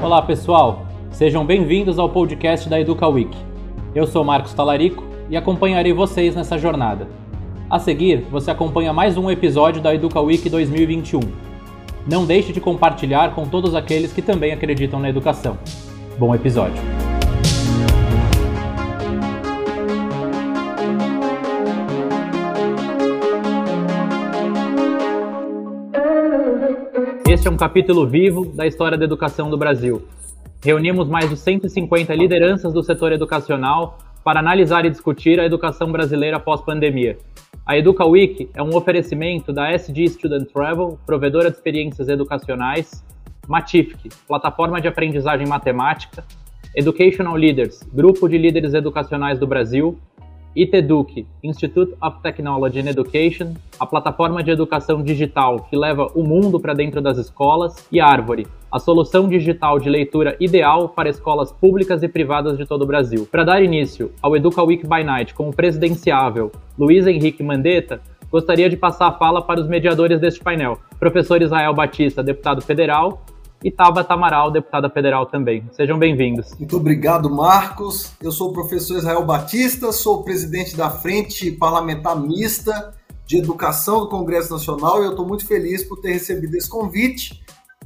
Olá pessoal, sejam bem-vindos ao podcast da Educa Week. Eu sou Marcos Talarico e acompanharei vocês nessa jornada. A seguir, você acompanha mais um episódio da Educa Week 2021. Não deixe de compartilhar com todos aqueles que também acreditam na educação. Bom episódio! É um capítulo vivo da história da educação do Brasil. Reunimos mais de 150 lideranças do setor educacional para analisar e discutir a educação brasileira pós-pandemia. A Educa Week é um oferecimento da SG Student Travel, provedora de experiências educacionais, Matific, plataforma de aprendizagem matemática, Educational Leaders, grupo de líderes educacionais do Brasil, ITEDUC, Institute of Technology and Education, a plataforma de educação digital que leva o mundo para dentro das escolas, e Árvore, a solução digital de leitura ideal para escolas públicas e privadas de todo o Brasil. Para dar início ao Educa Week by Night como presidenciável Luiz Henrique Mandetta, gostaria de passar a fala para os mediadores deste painel, professor Israel Batista, deputado federal, e Tabata Amaral, deputada federal também. Sejam bem-vindos. Muito obrigado, Marcos. Eu sou o professor Israel Batista, sou presidente da Frente Parlamentar Mista de Educação do Congresso Nacional e eu estou muito feliz por ter recebido esse convite.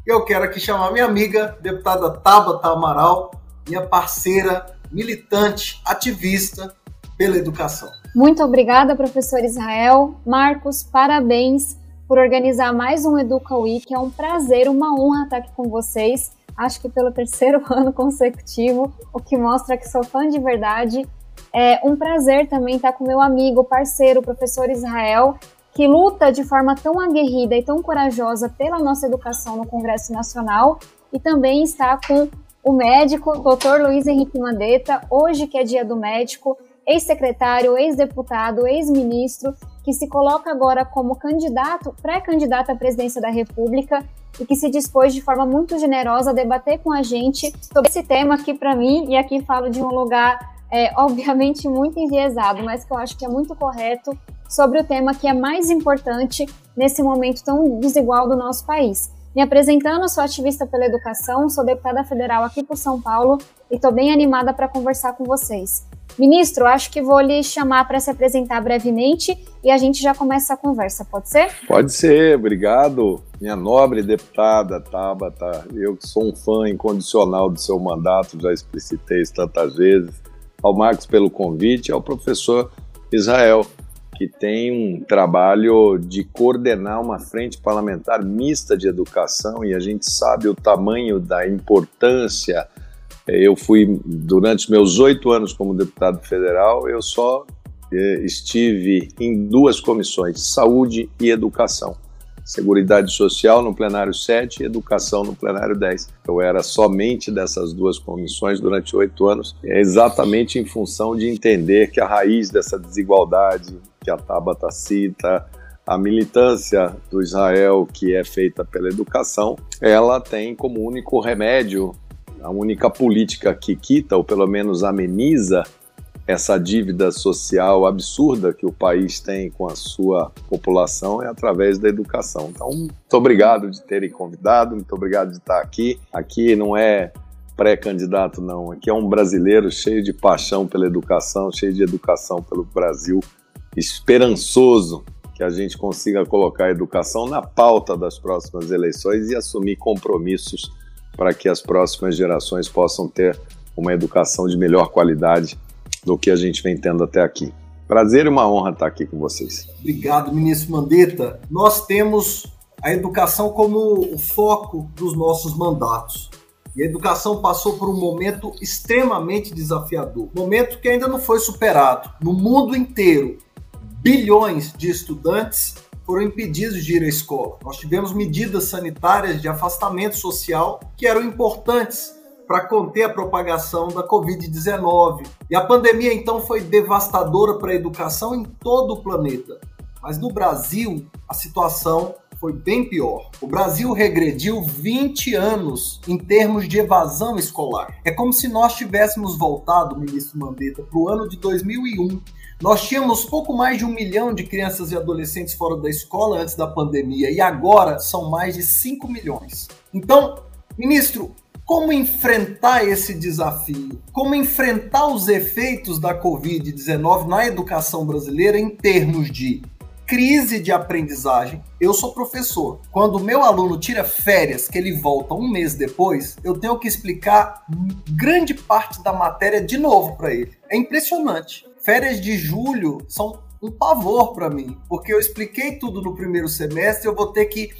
Eu quero aqui chamar minha amiga, deputada Tabata Amaral, minha parceira, militante, ativista pela educação. Muito obrigada, professor Israel. Marcos, parabéns por organizar mais um Educa Week. É um prazer, uma honra estar aqui com vocês. Acho que pelo terceiro ano consecutivo, o que mostra que sou fã de verdade. É um prazer também estar com meu amigo, parceiro, professor Israel, que luta de forma tão aguerrida e tão corajosa pela nossa educação no Congresso Nacional, e também está com o médico, Dr. Luiz Henrique Mandetta, hoje que é dia do médico, ex-secretário, ex-deputado, ex-ministro, que se coloca agora como candidato, pré-candidato à presidência da República e que se dispôs de forma muito generosa a debater com a gente sobre esse tema aqui para mim, e aqui falo de um lugar, é, obviamente, muito enviesado, mas que eu acho que é muito correto, sobre o tema que é mais importante nesse momento tão desigual do nosso país. Me apresentando, sou ativista pela educação, sou deputada federal aqui por São Paulo e estou bem animada para conversar com vocês. Ministro, acho que vou lhe chamar para se apresentar brevemente e a gente já começa a conversa, pode ser? Pode ser, obrigado, minha nobre deputada Tabata. Eu que sou um fã incondicional do seu mandato, já explicitei isso tantas vezes. Ao Marcos pelo convite, ao professor Israel, que tem um trabalho de coordenar uma frente parlamentar mista de educação e a gente sabe o tamanho da importância eu fui, durante meus oito anos como deputado federal, eu só é, estive em duas comissões, saúde e educação. Seguridade Social no plenário 7 e Educação no plenário 10. Eu era somente dessas duas comissões durante oito anos, exatamente em função de entender que a raiz dessa desigualdade que a Tabata cita, a militância do Israel que é feita pela educação, ela tem como único remédio a única política que quita, ou pelo menos ameniza, essa dívida social absurda que o país tem com a sua população é através da educação. Então, muito obrigado de terem convidado, muito obrigado de estar aqui. Aqui não é pré-candidato, não. Aqui é um brasileiro cheio de paixão pela educação, cheio de educação pelo Brasil, esperançoso que a gente consiga colocar a educação na pauta das próximas eleições e assumir compromissos para que as próximas gerações possam ter uma educação de melhor qualidade do que a gente vem tendo até aqui. Prazer e uma honra estar aqui com vocês. Obrigado, ministro Mandetta. Nós temos a educação como o foco dos nossos mandatos. E a educação passou por um momento extremamente desafiador. Momento que ainda não foi superado. No mundo inteiro, bilhões de estudantes foram impedidos de ir à escola. Nós tivemos medidas sanitárias de afastamento social que eram importantes para conter a propagação da Covid-19. E a pandemia então foi devastadora para a educação em todo o planeta. Mas no Brasil, a situação foi bem pior. O Brasil regrediu 20 anos em termos de evasão escolar. É como se nós tivéssemos voltado, ministro Mandetta, para o ano de 2001 nós tínhamos pouco mais de um milhão de crianças e adolescentes fora da escola antes da pandemia e agora são mais de 5 milhões. Então, ministro, como enfrentar esse desafio? Como enfrentar os efeitos da Covid-19 na educação brasileira em termos de crise de aprendizagem. Eu sou professor. Quando o meu aluno tira férias, que ele volta um mês depois, eu tenho que explicar grande parte da matéria de novo para ele. É impressionante. Férias de julho são um pavor para mim, porque eu expliquei tudo no primeiro semestre, eu vou ter que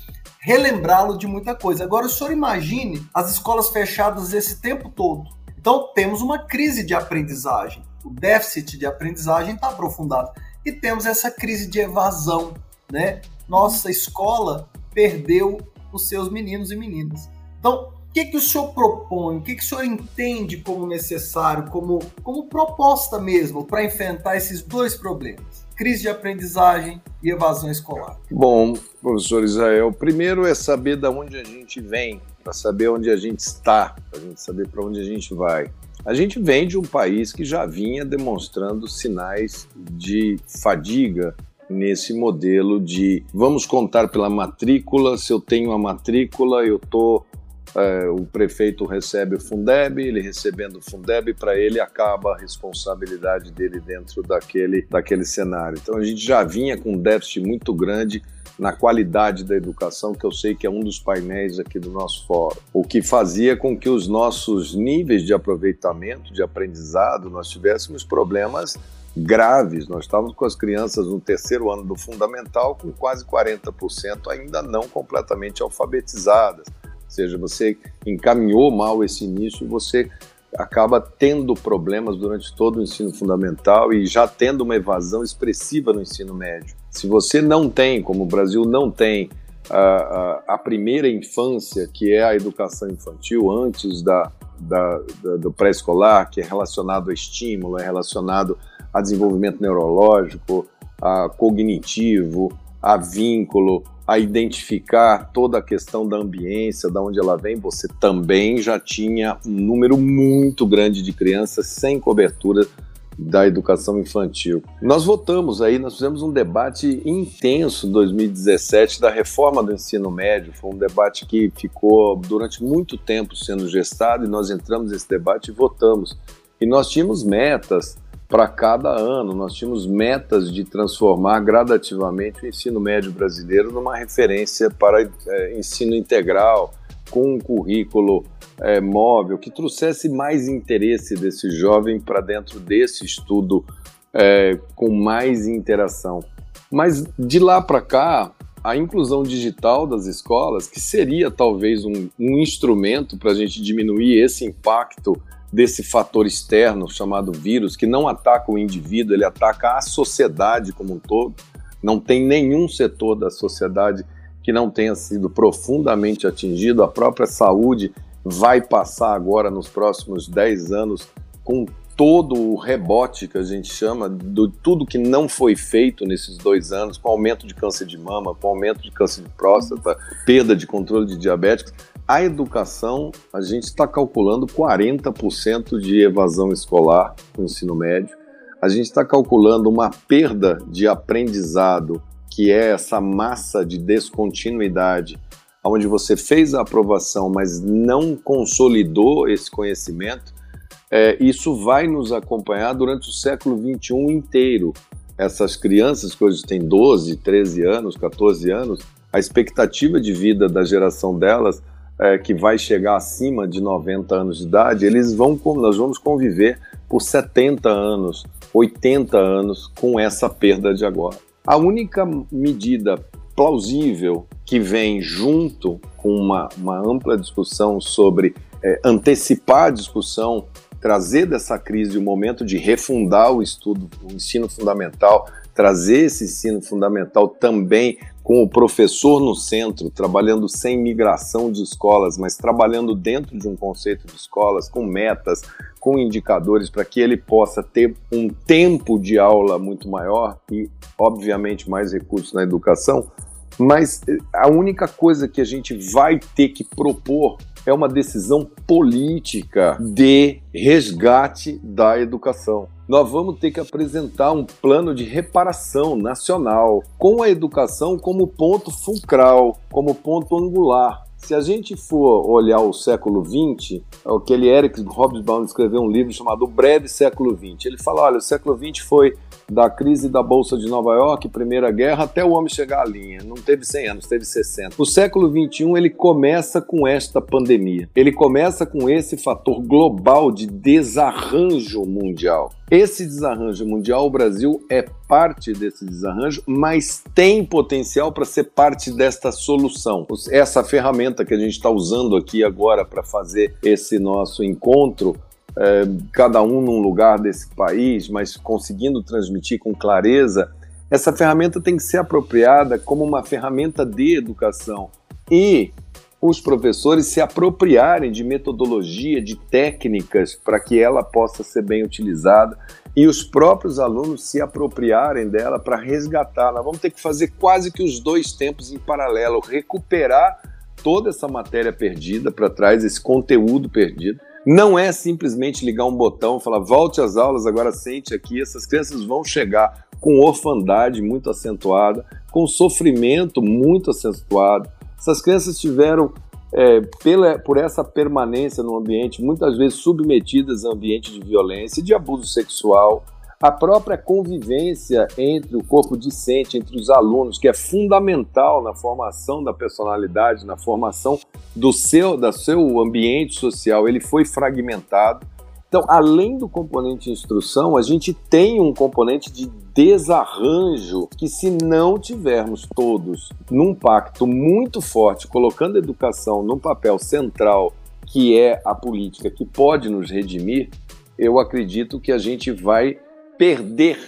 relembrá-lo de muita coisa. Agora, o senhor imagine as escolas fechadas esse tempo todo. Então, temos uma crise de aprendizagem. O déficit de aprendizagem está aprofundado. E temos essa crise de evasão, né? Nossa escola perdeu os seus meninos e meninas. Então, que, que o senhor propõe? O que, que o senhor entende como necessário, como, como proposta mesmo, para enfrentar esses dois problemas? crise de aprendizagem e evasão escolar? Bom, professor Israel, primeiro é saber de onde a gente vem, para saber onde a gente está, para a gente saber para onde a gente vai. A gente vem de um país que já vinha demonstrando sinais de fadiga nesse modelo de vamos contar pela matrícula, se eu tenho a matrícula, eu estou é, o prefeito recebe o Fundeb, ele recebendo o Fundeb, para ele acaba a responsabilidade dele dentro daquele, daquele cenário. Então a gente já vinha com um déficit muito grande na qualidade da educação, que eu sei que é um dos painéis aqui do nosso fórum, o que fazia com que os nossos níveis de aproveitamento, de aprendizado, nós tivéssemos problemas graves. Nós estávamos com as crianças no terceiro ano do fundamental com quase 40% ainda não completamente alfabetizadas seja, você encaminhou mal esse início, você acaba tendo problemas durante todo o ensino fundamental e já tendo uma evasão expressiva no ensino médio. Se você não tem, como o Brasil não tem, a, a, a primeira infância, que é a educação infantil, antes da, da, da do pré-escolar, que é relacionado a estímulo, é relacionado a desenvolvimento neurológico, a cognitivo, a vínculo, a identificar toda a questão da ambiência, da onde ela vem, você também já tinha um número muito grande de crianças sem cobertura da educação infantil. Nós votamos aí, nós fizemos um debate intenso em 2017 da reforma do ensino médio. Foi um debate que ficou durante muito tempo sendo gestado e nós entramos nesse debate e votamos. E nós tínhamos metas para cada ano. Nós tínhamos metas de transformar gradativamente o ensino médio brasileiro numa referência para é, ensino integral, com um currículo é, móvel, que trouxesse mais interesse desse jovem para dentro desse estudo é, com mais interação. Mas de lá para cá, a inclusão digital das escolas, que seria talvez um, um instrumento para a gente diminuir esse impacto desse fator externo chamado vírus, que não ataca o indivíduo, ele ataca a sociedade como um todo. Não tem nenhum setor da sociedade que não tenha sido profundamente atingido. A própria saúde vai passar agora, nos próximos 10 anos, com todo o rebote que a gente chama, de tudo que não foi feito nesses dois anos, com aumento de câncer de mama, com aumento de câncer de próstata, perda de controle de diabéticos a educação, a gente está calculando 40% de evasão escolar no ensino médio. A gente está calculando uma perda de aprendizado, que é essa massa de descontinuidade, onde você fez a aprovação, mas não consolidou esse conhecimento. É, isso vai nos acompanhar durante o século XXI inteiro. Essas crianças que hoje têm 12, 13 anos, 14 anos, a expectativa de vida da geração delas é, que vai chegar acima de 90 anos de idade, eles vão, nós vamos conviver por 70 anos, 80 anos com essa perda de agora. A única medida plausível que vem junto com uma, uma ampla discussão sobre é, antecipar a discussão, trazer dessa crise um momento de refundar o estudo, o ensino fundamental, trazer esse ensino fundamental também com o professor no centro, trabalhando sem migração de escolas, mas trabalhando dentro de um conceito de escolas, com metas, com indicadores, para que ele possa ter um tempo de aula muito maior e, obviamente, mais recursos na educação. Mas eh, a única coisa que a gente vai ter que propor é uma decisão política de resgate da educação. Nós vamos ter que apresentar um plano de reparação nacional, com a educação como ponto fulcral, como ponto angular. Se a gente for olhar o século XX, aquele Eric Hobsbawm escreveu um livro chamado O Breve Século XX. Ele fala, olha, o século XX foi da crise da Bolsa de Nova York, Primeira Guerra, até o homem chegar à linha. Não teve 100 anos, teve 60. O século XXI ele começa com esta pandemia. Ele começa com esse fator global de desarranjo mundial. Esse desarranjo mundial, o Brasil é parte desse desarranjo, mas tem potencial para ser parte desta solução. Essa ferramenta que a gente está usando aqui agora para fazer esse nosso encontro é, cada um num lugar desse país, mas conseguindo transmitir com clareza, essa ferramenta tem que ser apropriada como uma ferramenta de educação e os professores se apropriarem de metodologia, de técnicas para que ela possa ser bem utilizada e os próprios alunos se apropriarem dela para resgatar. Nós vamos ter que fazer quase que os dois tempos em paralelo, recuperar toda essa matéria perdida para trás, esse conteúdo perdido não é simplesmente ligar um botão, falar volte às aulas, agora sente aqui. Essas crianças vão chegar com orfandade muito acentuada, com sofrimento muito acentuado. Essas crianças tiveram, é, pela, por essa permanência no ambiente, muitas vezes submetidas a ambiente de violência e de abuso sexual, a própria convivência entre o corpo discente, entre os alunos, que é fundamental na formação da personalidade, na formação do seu, da seu ambiente social, ele foi fragmentado. Então, além do componente instrução, a gente tem um componente de desarranjo que, se não tivermos todos num pacto muito forte, colocando a educação num papel central, que é a política que pode nos redimir, eu acredito que a gente vai perder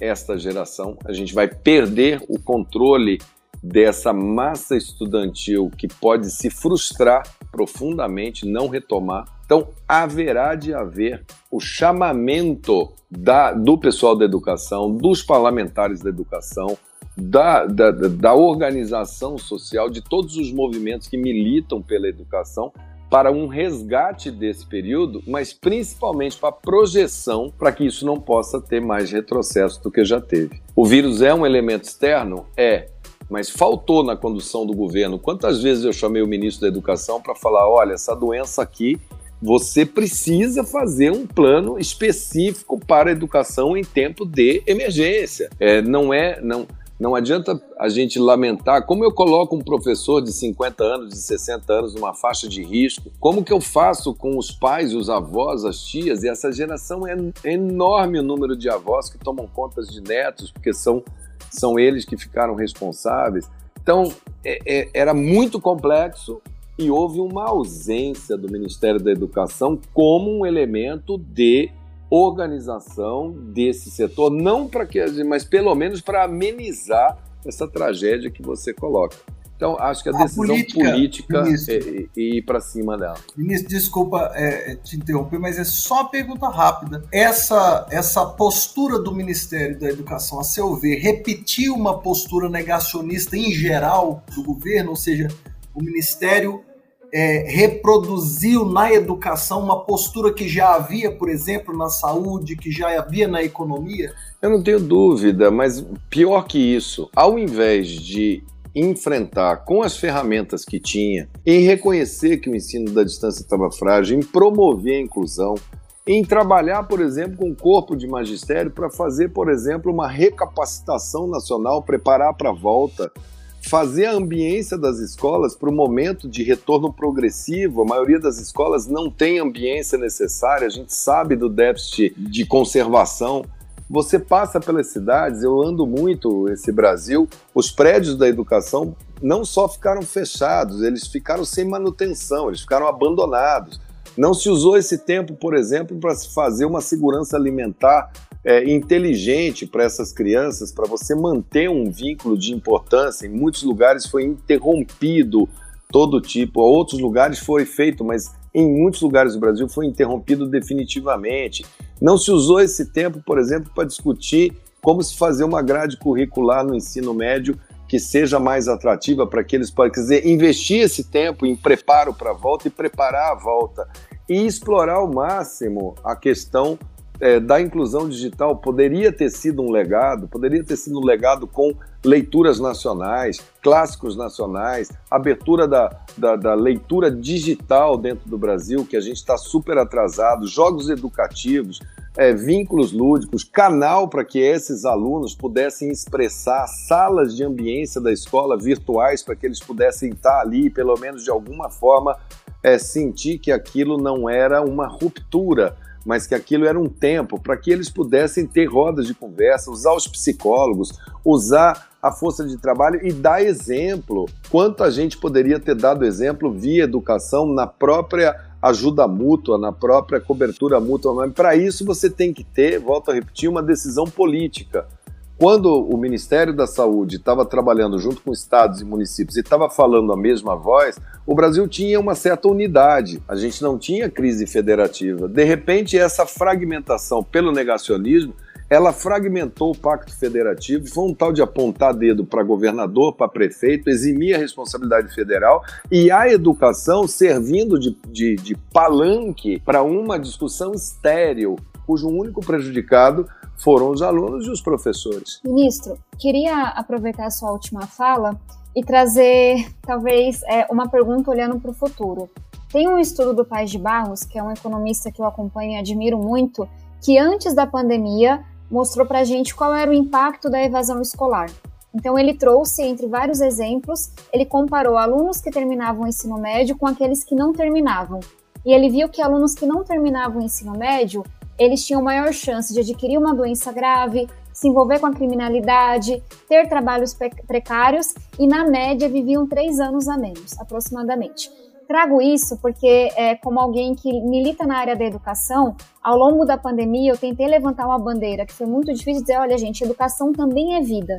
esta geração, a gente vai perder o controle dessa massa estudantil que pode se frustrar profundamente, não retomar. Então, haverá de haver o chamamento da, do pessoal da educação, dos parlamentares da educação, da, da, da organização social, de todos os movimentos que militam pela educação, para um resgate desse período, mas principalmente para projeção para que isso não possa ter mais retrocesso do que já teve. O vírus é um elemento externo? É, mas faltou na condução do governo. Quantas vezes eu chamei o ministro da Educação para falar: olha, essa doença aqui, você precisa fazer um plano específico para a educação em tempo de emergência. É, não é. Não, não adianta a gente lamentar como eu coloco um professor de 50 anos, de 60 anos numa faixa de risco, como que eu faço com os pais, os avós, as tias, e essa geração é enorme o número de avós que tomam contas de netos, porque são, são eles que ficaram responsáveis. Então, é, é, era muito complexo e houve uma ausência do Ministério da Educação como um elemento de organização desse setor, não para que, mas pelo menos para amenizar essa tragédia que você coloca. Então, acho que a, a decisão política, política é, é, ir para cima dela. Ministro, desculpa é, é, te interromper, mas é só uma pergunta rápida. Essa, essa postura do Ministério da Educação, a seu ver, repetiu uma postura negacionista em geral do governo, ou seja, o Ministério é, reproduziu na educação uma postura que já havia, por exemplo, na saúde, que já havia na economia? Eu não tenho dúvida, mas pior que isso, ao invés de enfrentar com as ferramentas que tinha, em reconhecer que o ensino da distância estava frágil, em promover a inclusão, em trabalhar, por exemplo, com o corpo de magistério para fazer, por exemplo, uma recapacitação nacional, preparar para a volta, fazer a ambiência das escolas para o momento de retorno progressivo. A maioria das escolas não tem ambiência necessária, a gente sabe do déficit de conservação. Você passa pelas cidades, eu ando muito esse Brasil, os prédios da educação não só ficaram fechados, eles ficaram sem manutenção, eles ficaram abandonados. Não se usou esse tempo, por exemplo, para se fazer uma segurança alimentar é, inteligente para essas crianças, para você manter um vínculo de importância. Em muitos lugares foi interrompido todo tipo, outros lugares foi feito, mas em muitos lugares do Brasil foi interrompido definitivamente. Não se usou esse tempo, por exemplo, para discutir como se fazer uma grade curricular no ensino médio que seja mais atrativa para que eles possam, quer dizer, investir esse tempo em preparo para a volta e preparar a volta e explorar ao máximo a questão é, da inclusão digital poderia ter sido um legado, poderia ter sido um legado com leituras nacionais, clássicos nacionais, abertura da, da, da leitura digital dentro do Brasil, que a gente está super atrasado, jogos educativos, é, vínculos lúdicos, canal para que esses alunos pudessem expressar, salas de ambiência da escola virtuais para que eles pudessem estar ali, pelo menos de alguma forma, é, sentir que aquilo não era uma ruptura, mas que aquilo era um tempo para que eles pudessem ter rodas de conversa, usar os psicólogos, usar a força de trabalho e dar exemplo. Quanto a gente poderia ter dado exemplo via educação na própria ajuda mútua, na própria cobertura mútua. Mas para isso você tem que ter, volto a repetir, uma decisão política. Quando o Ministério da Saúde estava trabalhando junto com estados e municípios e estava falando a mesma voz, o Brasil tinha uma certa unidade. A gente não tinha crise federativa. De repente, essa fragmentação pelo negacionismo ela fragmentou o pacto federativo, foi um tal de apontar dedo para governador, para prefeito, eximir a responsabilidade federal e a educação servindo de, de, de palanque para uma discussão estéril, cujo único prejudicado foram os alunos e os professores. Ministro, queria aproveitar a sua última fala e trazer, talvez, é, uma pergunta olhando para o futuro. Tem um estudo do Paz de Barros, que é um economista que eu acompanho e admiro muito, que antes da pandemia mostrou para a gente qual era o impacto da evasão escolar. Então, ele trouxe, entre vários exemplos, ele comparou alunos que terminavam o ensino médio com aqueles que não terminavam. E ele viu que alunos que não terminavam o ensino médio, eles tinham maior chance de adquirir uma doença grave, se envolver com a criminalidade, ter trabalhos precários e, na média, viviam três anos a menos, aproximadamente. Trago isso porque, é, como alguém que milita na área da educação, ao longo da pandemia eu tentei levantar uma bandeira que foi muito difícil dizer: olha, gente, educação também é vida.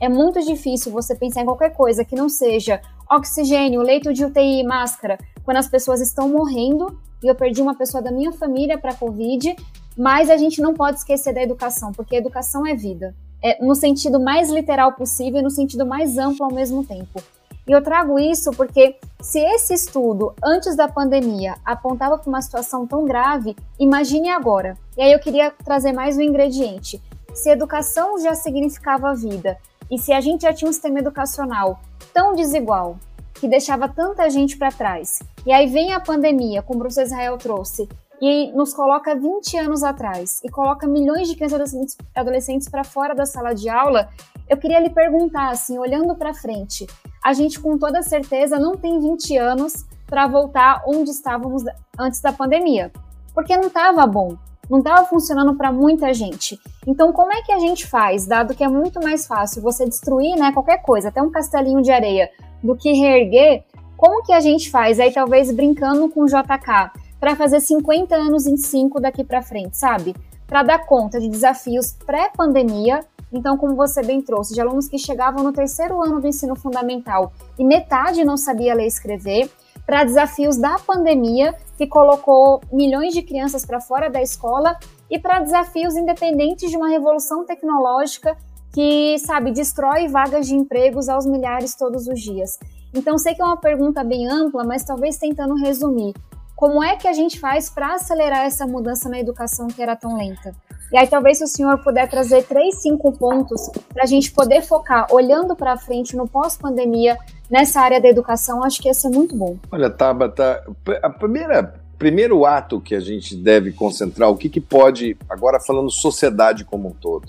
É muito difícil você pensar em qualquer coisa que não seja oxigênio, leito de UTI, máscara, quando as pessoas estão morrendo. E eu perdi uma pessoa da minha família para a Covid, mas a gente não pode esquecer da educação, porque educação é vida. É no sentido mais literal possível e no sentido mais amplo ao mesmo tempo. E eu trago isso porque se esse estudo, antes da pandemia, apontava para uma situação tão grave, imagine agora. E aí eu queria trazer mais um ingrediente. Se educação já significava vida, e se a gente já tinha um sistema educacional tão desigual, que deixava tanta gente para trás, e aí vem a pandemia, como o professor Israel trouxe, e nos coloca 20 anos atrás e coloca milhões de crianças e adolescentes para fora da sala de aula, eu queria lhe perguntar, assim, olhando para frente, a gente com toda certeza não tem 20 anos para voltar onde estávamos antes da pandemia, porque não estava bom, não estava funcionando para muita gente. Então, como é que a gente faz, dado que é muito mais fácil você destruir, né, qualquer coisa, até um castelinho de areia, do que reerguer? Como que a gente faz? Aí talvez brincando com o JK, para fazer 50 anos em 5 daqui para frente, sabe? Para dar conta de desafios pré-pandemia então, como você bem trouxe, de alunos que chegavam no terceiro ano do ensino fundamental e metade não sabia ler e escrever, para desafios da pandemia, que colocou milhões de crianças para fora da escola, e para desafios independentes de uma revolução tecnológica que, sabe, destrói vagas de empregos aos milhares todos os dias. Então, sei que é uma pergunta bem ampla, mas talvez tentando resumir. Como é que a gente faz para acelerar essa mudança na educação que era tão lenta? E aí, talvez, se o senhor puder trazer três, cinco pontos para a gente poder focar, olhando para frente no pós-pandemia, nessa área da educação, acho que ia ser muito bom. Olha, Tabata, a primeira primeiro ato que a gente deve concentrar, o que, que pode, agora falando sociedade como um todo,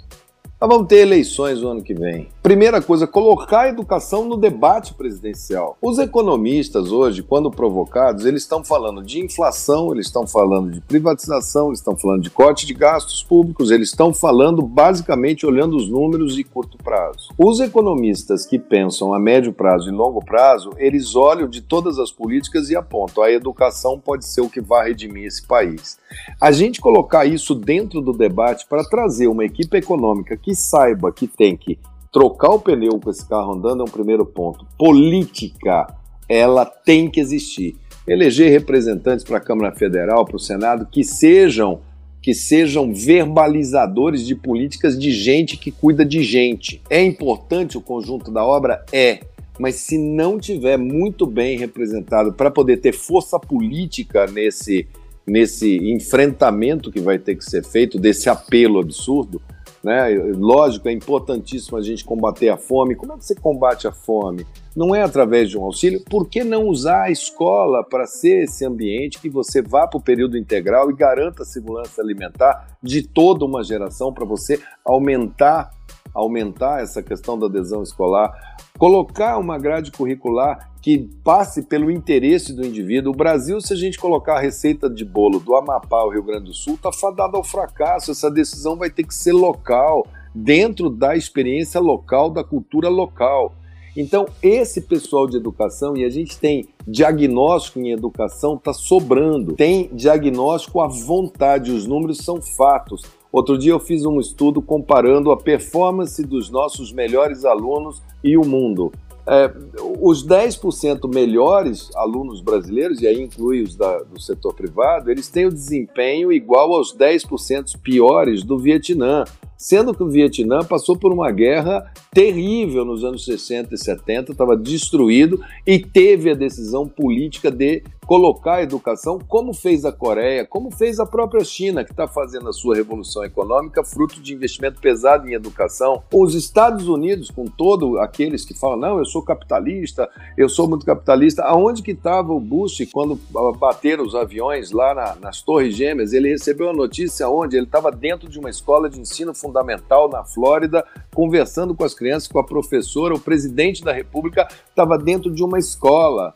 nós vamos ter eleições no ano que vem. Primeira coisa, colocar a educação no debate presidencial. Os economistas hoje, quando provocados, eles estão falando de inflação, eles estão falando de privatização, eles estão falando de corte de gastos públicos, eles estão falando basicamente olhando os números de curto prazo. Os economistas que pensam a médio prazo e longo prazo, eles olham de todas as políticas e apontam a educação pode ser o que vai redimir esse país. A gente colocar isso dentro do debate para trazer uma equipe econômica que saiba que tem que trocar o pneu com esse carro andando é um primeiro ponto. Política, ela tem que existir. Eleger representantes para a Câmara Federal, para o Senado, que sejam que sejam verbalizadores de políticas de gente que cuida de gente. É importante o conjunto da obra? É. Mas se não tiver muito bem representado para poder ter força política nesse, nesse enfrentamento que vai ter que ser feito, desse apelo absurdo. Né? Lógico, é importantíssimo a gente combater a fome. Como é que você combate a fome? Não é através de um auxílio. Por que não usar a escola para ser esse ambiente que você vá para o período integral e garanta a segurança alimentar de toda uma geração para você aumentar aumentar essa questão da adesão escolar, colocar uma grade curricular que passe pelo interesse do indivíduo. O Brasil, se a gente colocar a receita de bolo do Amapá ao Rio Grande do Sul, está fadado ao fracasso. Essa decisão vai ter que ser local, dentro da experiência local, da cultura local. Então, esse pessoal de educação, e a gente tem diagnóstico em educação, está sobrando. Tem diagnóstico à vontade, os números são fatos. Outro dia eu fiz um estudo comparando a performance dos nossos melhores alunos e o mundo. É, os 10% melhores alunos brasileiros, e aí inclui os da, do setor privado, eles têm o desempenho igual aos 10% piores do Vietnã sendo que o Vietnã passou por uma guerra terrível nos anos 60 e 70, estava destruído e teve a decisão política de colocar a educação, como fez a Coreia, como fez a própria China, que está fazendo a sua revolução econômica, fruto de investimento pesado em educação. Os Estados Unidos, com todos aqueles que falam, não, eu sou capitalista, eu sou muito capitalista, aonde que estava o Bush quando bateram os aviões lá na, nas Torres Gêmeas? Ele recebeu a notícia onde? Ele estava dentro de uma escola de ensino fundamental na Flórida, conversando com as crianças, com a professora, o presidente da República estava dentro de uma escola.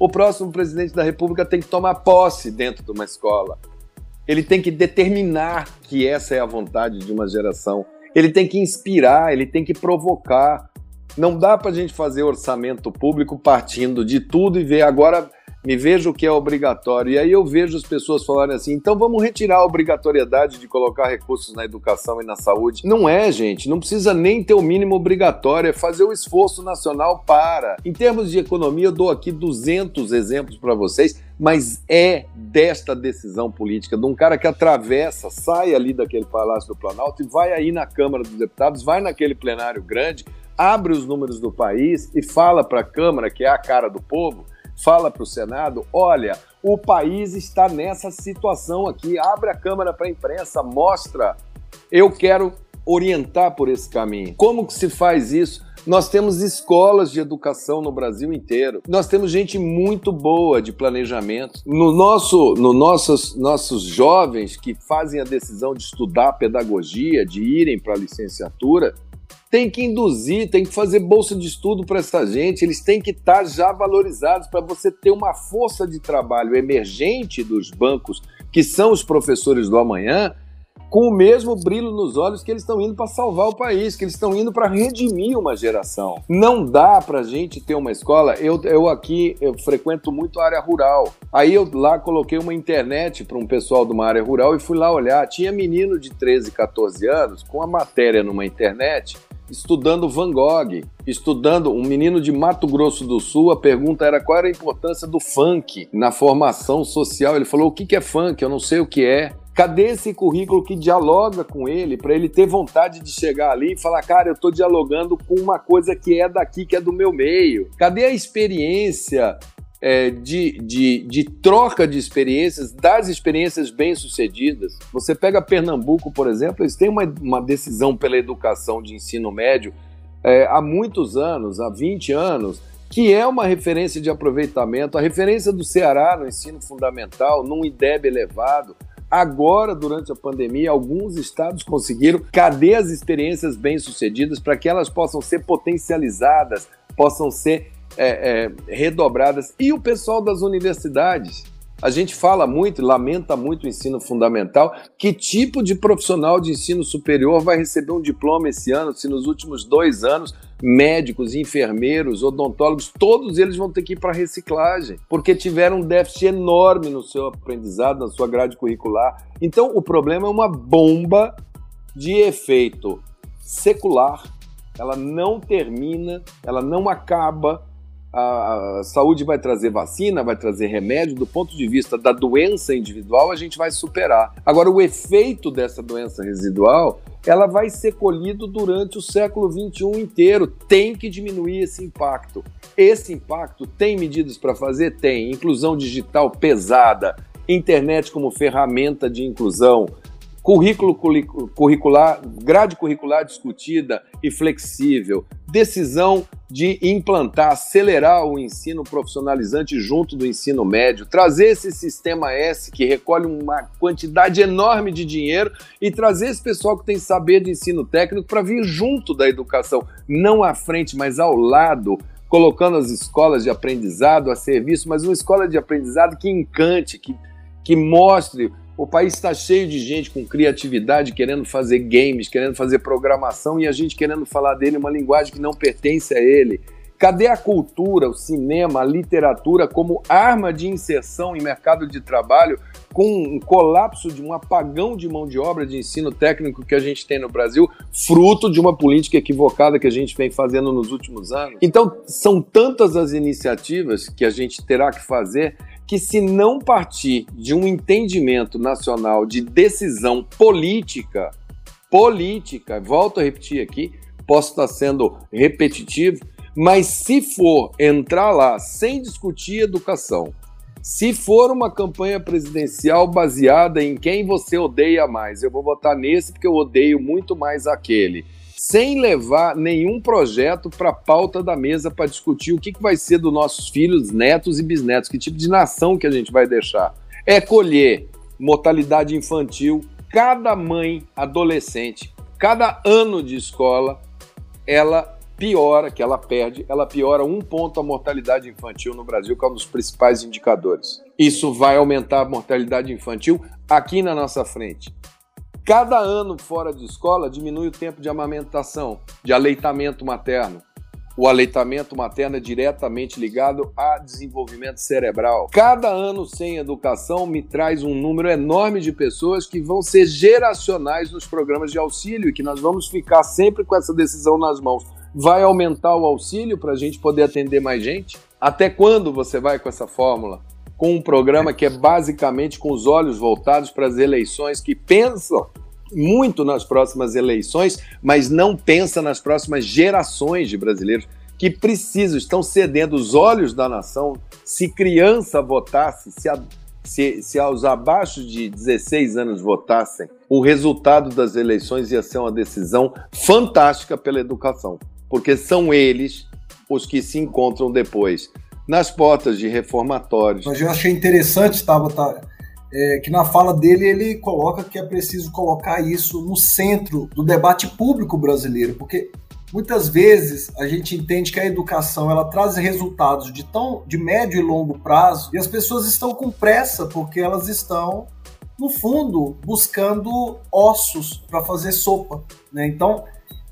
O próximo presidente da República tem que tomar posse dentro de uma escola. Ele tem que determinar que essa é a vontade de uma geração. Ele tem que inspirar, ele tem que provocar. Não dá para a gente fazer orçamento público partindo de tudo e ver agora me vejo o que é obrigatório. E aí eu vejo as pessoas falarem assim: então vamos retirar a obrigatoriedade de colocar recursos na educação e na saúde. Não é, gente, não precisa nem ter o mínimo obrigatório, é fazer o esforço nacional para. Em termos de economia, eu dou aqui 200 exemplos para vocês, mas é desta decisão política, de um cara que atravessa, sai ali daquele Palácio do Planalto e vai aí na Câmara dos Deputados, vai naquele plenário grande, abre os números do país e fala para a Câmara, que é a cara do povo, fala para o Senado: olha, o país está nessa situação aqui, abre a Câmara para a imprensa, mostra. Eu quero orientar por esse caminho. Como que se faz isso? Nós temos escolas de educação no Brasil inteiro. Nós temos gente muito boa de planejamento. No nosso, no nossos, nossos jovens que fazem a decisão de estudar pedagogia, de irem para a licenciatura, tem que induzir, tem que fazer bolsa de estudo para essa gente, eles têm que estar tá já valorizados para você ter uma força de trabalho emergente dos bancos, que são os professores do amanhã, com o mesmo brilho nos olhos que eles estão indo para salvar o país, que eles estão indo para redimir uma geração. Não dá para a gente ter uma escola. Eu, eu aqui eu frequento muito a área rural. Aí eu lá coloquei uma internet para um pessoal de uma área rural e fui lá olhar. Tinha menino de 13, 14 anos com a matéria numa internet estudando Van Gogh, estudando um menino de Mato Grosso do Sul. A pergunta era qual era a importância do funk na formação social. Ele falou: o que é funk? Eu não sei o que é. Cadê esse currículo que dialoga com ele para ele ter vontade de chegar ali e falar, cara, eu estou dialogando com uma coisa que é daqui, que é do meu meio? Cadê a experiência é, de, de, de, troca de experiências, das experiências bem-sucedidas. Você pega Pernambuco, por exemplo, eles têm uma, uma decisão pela educação de ensino médio é, há muitos anos, há 20 anos, que é uma referência de aproveitamento, a referência do Ceará no ensino fundamental, num IDEB elevado. Agora, durante a pandemia, alguns estados conseguiram. Cadê as experiências bem-sucedidas para que elas possam ser potencializadas, possam ser é, é, redobradas. E o pessoal das universidades? A gente fala muito, lamenta muito o ensino fundamental. Que tipo de profissional de ensino superior vai receber um diploma esse ano, se nos últimos dois anos médicos, enfermeiros, odontólogos, todos eles vão ter que ir para reciclagem, porque tiveram um déficit enorme no seu aprendizado, na sua grade curricular. Então, o problema é uma bomba de efeito secular. Ela não termina, ela não acaba, a, saúde vai trazer vacina, vai trazer remédio, do ponto de vista da doença individual, a gente vai superar. Agora, o efeito dessa doença residual, ela vai ser colhido durante o século XXI inteiro. Tem que diminuir esse impacto. Esse impacto tem medidas para fazer? Tem. Inclusão digital pesada, internet como ferramenta de inclusão, currículo curricular, grade curricular discutida e flexível, decisão de implantar, acelerar o ensino profissionalizante junto do ensino médio, trazer esse sistema S que recolhe uma quantidade enorme de dinheiro e trazer esse pessoal que tem saber de ensino técnico para vir junto da educação, não à frente, mas ao lado, colocando as escolas de aprendizado a serviço, mas uma escola de aprendizado que encante, que, que mostre o país está cheio de gente com criatividade, querendo fazer games, querendo fazer programação e a gente querendo falar dele uma linguagem que não pertence a ele. Cadê a cultura, o cinema, a literatura como arma de inserção em mercado de trabalho com um colapso de um apagão de mão de obra de ensino técnico que a gente tem no Brasil, fruto de uma política equivocada que a gente vem fazendo nos últimos anos? Então, são tantas as iniciativas que a gente terá que fazer que, se não partir de um entendimento nacional de decisão política, política, volto a repetir aqui, posso estar sendo repetitivo, mas se for entrar lá sem discutir educação, se for uma campanha presidencial baseada em quem você odeia mais, eu vou votar nesse porque eu odeio muito mais aquele sem levar nenhum projeto para a pauta da mesa para discutir o que, que vai ser dos nossos filhos, netos e bisnetos, que tipo de nação que a gente vai deixar. É colher mortalidade infantil, cada mãe adolescente, cada ano de escola, ela piora, que ela perde, ela piora um ponto a mortalidade infantil no Brasil, que é um dos principais indicadores. Isso vai aumentar a mortalidade infantil aqui na nossa frente. Cada ano fora de escola diminui o tempo de amamentação, de aleitamento materno. O aleitamento materno é diretamente ligado a desenvolvimento cerebral. Cada ano sem educação me traz um número enorme de pessoas que vão ser geracionais nos programas de auxílio e que nós vamos ficar sempre com essa decisão nas mãos. Vai aumentar o auxílio para a gente poder atender mais gente? Até quando você vai com essa fórmula? Com um programa que é basicamente com os olhos voltados para as eleições, que pensam muito nas próximas eleições, mas não pensa nas próximas gerações de brasileiros que precisam, estão cedendo os olhos da nação. Se criança votasse, se, a, se, se aos abaixo de 16 anos votassem, o resultado das eleições ia ser uma decisão fantástica pela educação, porque são eles os que se encontram depois nas portas de reformatórios. Mas eu achei interessante, Tabata, é, que na fala dele ele coloca que é preciso colocar isso no centro do debate público brasileiro, porque muitas vezes a gente entende que a educação ela traz resultados de tão de médio e longo prazo e as pessoas estão com pressa porque elas estão no fundo buscando ossos para fazer sopa, né? Então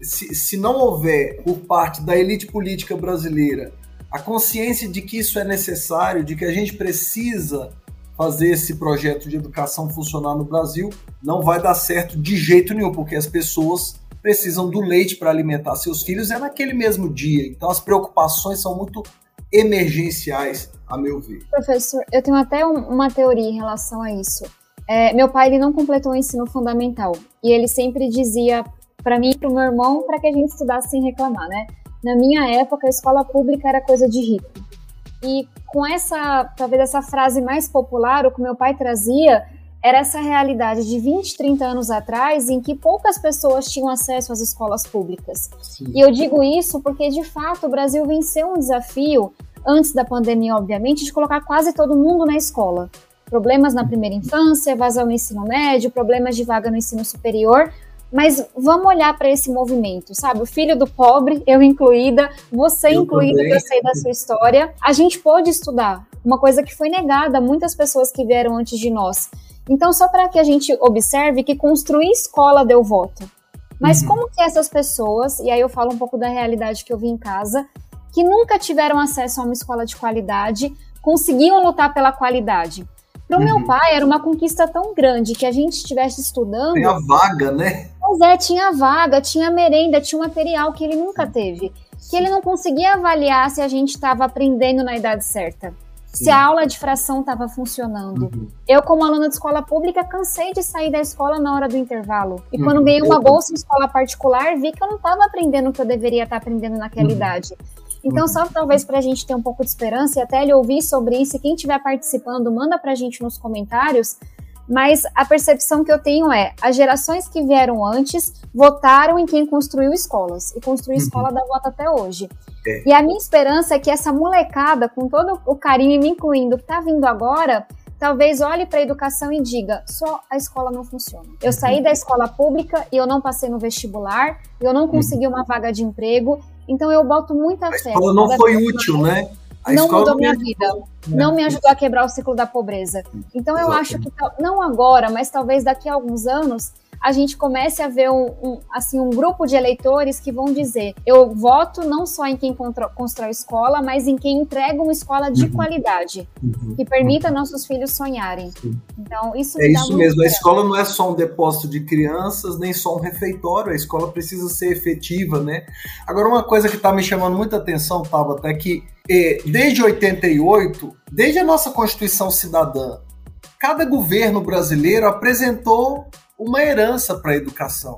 se, se não houver por parte da elite política brasileira a consciência de que isso é necessário, de que a gente precisa fazer esse projeto de educação funcionar no Brasil, não vai dar certo de jeito nenhum, porque as pessoas precisam do leite para alimentar seus filhos é naquele mesmo dia. Então as preocupações são muito emergenciais, a meu ver. Professor, eu tenho até uma teoria em relação a isso. É, meu pai ele não completou o ensino fundamental e ele sempre dizia para mim e para o meu irmão para que a gente estudasse sem reclamar, né? Na minha época, a escola pública era coisa de rico. E com essa, talvez essa frase mais popular, o que meu pai trazia era essa realidade de 20, 30 anos atrás, em que poucas pessoas tinham acesso às escolas públicas. Sim. E eu digo isso porque, de fato, o Brasil venceu um desafio, antes da pandemia, obviamente, de colocar quase todo mundo na escola. Problemas na primeira infância, evasão no ensino médio, problemas de vaga no ensino superior, mas vamos olhar para esse movimento, sabe? O filho do pobre, eu incluída, você eu incluída, que eu sei da sua história. A gente pôde estudar, uma coisa que foi negada a muitas pessoas que vieram antes de nós. Então, só para que a gente observe que construir escola deu voto. Mas uhum. como que essas pessoas, e aí eu falo um pouco da realidade que eu vi em casa, que nunca tiveram acesso a uma escola de qualidade, conseguiam lutar pela qualidade? Para o uhum. meu pai, era uma conquista tão grande que a gente estivesse estudando. Tinha vaga, né? Pois é, tinha vaga, tinha merenda, tinha material que ele nunca teve. Que ele não conseguia avaliar se a gente estava aprendendo na idade certa. Sim. Se a aula de fração estava funcionando. Uhum. Eu, como aluna de escola pública, cansei de sair da escola na hora do intervalo. E uhum. quando ganhei uma bolsa em escola particular, vi que eu não estava aprendendo o que eu deveria estar aprendendo naquela uhum. idade. Então, uhum. só talvez para a gente ter um pouco de esperança e até ele ouvir sobre isso, e quem estiver participando, manda para a gente nos comentários. Mas a percepção que eu tenho é: as gerações que vieram antes votaram em quem construiu escolas, e construiu uhum. escola da volta até hoje. É. E a minha esperança é que essa molecada, com todo o carinho me incluindo, que está vindo agora, talvez olhe para a educação e diga: só a escola não funciona. Eu saí da escola pública e eu não passei no vestibular, eu não consegui uma vaga de emprego, então eu boto muita a fé. A escola não foi útil, né? A não mudou minha vida, não me ajudou a quebrar o ciclo da pobreza. Então eu Exatamente. acho que não agora, mas talvez daqui a alguns anos a gente comece a ver um, um, assim, um grupo de eleitores que vão dizer: eu voto não só em quem constrói escola, mas em quem entrega uma escola de uhum. qualidade, uhum. que permita nossos filhos sonharem. Então, isso É isso mesmo. A escola não é só um depósito de crianças, nem só um refeitório. A escola precisa ser efetiva, né? Agora, uma coisa que está me chamando muita atenção, Tabata, é que eh, desde 88, desde a nossa Constituição Cidadã, cada governo brasileiro apresentou uma herança para a educação.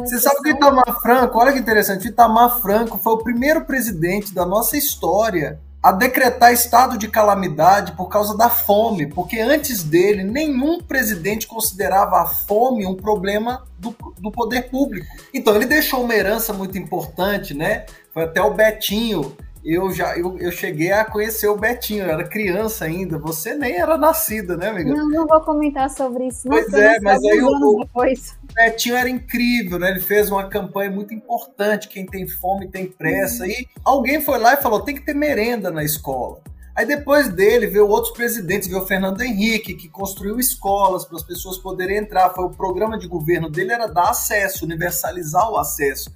Você sabe que o Itamar Franco, olha que interessante, o Itamar Franco foi o primeiro presidente da nossa história a decretar estado de calamidade por causa da fome, porque antes dele nenhum presidente considerava a fome um problema do, do poder público. Então ele deixou uma herança muito importante, né? Foi até o Betinho eu já eu, eu cheguei a conhecer o Betinho, eu era criança ainda. Você nem era nascida, né, amiga? Não, não vou comentar sobre isso. Pois é, mas aí o, depois. o Betinho era incrível, né? Ele fez uma campanha muito importante. Quem tem fome tem pressa. Uhum. E alguém foi lá e falou: tem que ter merenda na escola. Aí depois dele veio outros presidentes, veio o Fernando Henrique, que construiu escolas para as pessoas poderem entrar. Foi o programa de governo dele era dar acesso, universalizar o acesso.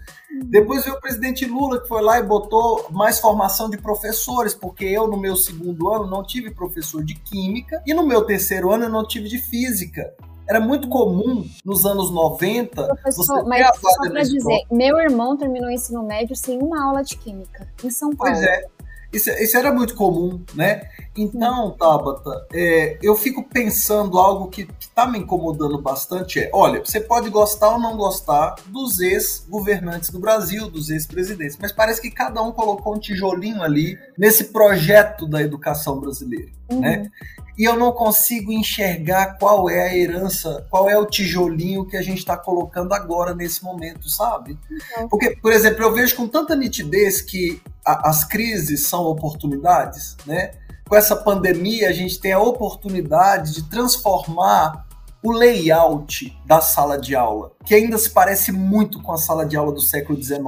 Depois veio o presidente Lula, que foi lá e botou mais formação de professores, porque eu, no meu segundo ano, não tive professor de química, e no meu terceiro ano, eu não tive de física. Era muito comum nos anos 90 Professor, você mas só para dizer, meu irmão terminou o ensino médio sem uma aula de química em São Paulo. Pois é, isso, isso era muito comum, né? Então, Tabata, é, eu fico pensando algo que está me incomodando bastante é, olha, você pode gostar ou não gostar dos ex-governantes do Brasil, dos ex-presidentes, mas parece que cada um colocou um tijolinho ali nesse projeto da educação brasileira, uhum. né? E eu não consigo enxergar qual é a herança, qual é o tijolinho que a gente está colocando agora nesse momento, sabe? Uhum. Porque, por exemplo, eu vejo com tanta nitidez que a, as crises são oportunidades, né? Com essa pandemia, a gente tem a oportunidade de transformar o layout da sala de aula, que ainda se parece muito com a sala de aula do século XIX.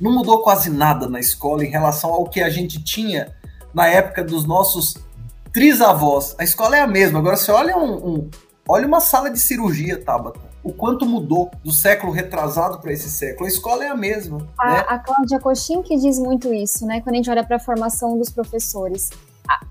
Não mudou quase nada na escola em relação ao que a gente tinha na época dos nossos trisavós. A escola é a mesma. Agora você olha um, um olha uma sala de cirurgia, Tabata. O quanto mudou do século retrasado para esse século. A escola é a mesma. A, né? a Cláudia Coxim que diz muito isso, né? Quando a gente olha para a formação dos professores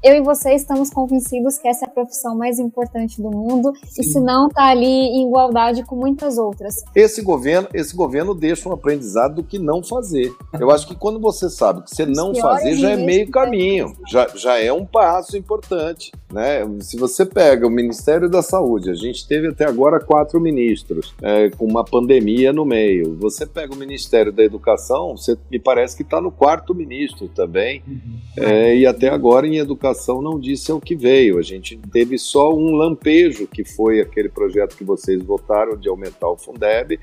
eu e você estamos convencidos que essa é a profissão mais importante do mundo Sim. e se não está ali em igualdade com muitas outras. Esse governo, esse governo deixa um aprendizado do que não fazer. Eu acho que quando você sabe que você não fazer já é meio caminho, já, já é um passo importante. Né? Se você pega o Ministério da Saúde, a gente teve até agora quatro ministros, é, com uma pandemia no meio. Você pega o Ministério da Educação, você me parece que está no quarto ministro também, uhum. é, e até agora em educação não disse ao que veio. A gente teve só um lampejo, que foi aquele projeto que vocês votaram de aumentar o Fundeb,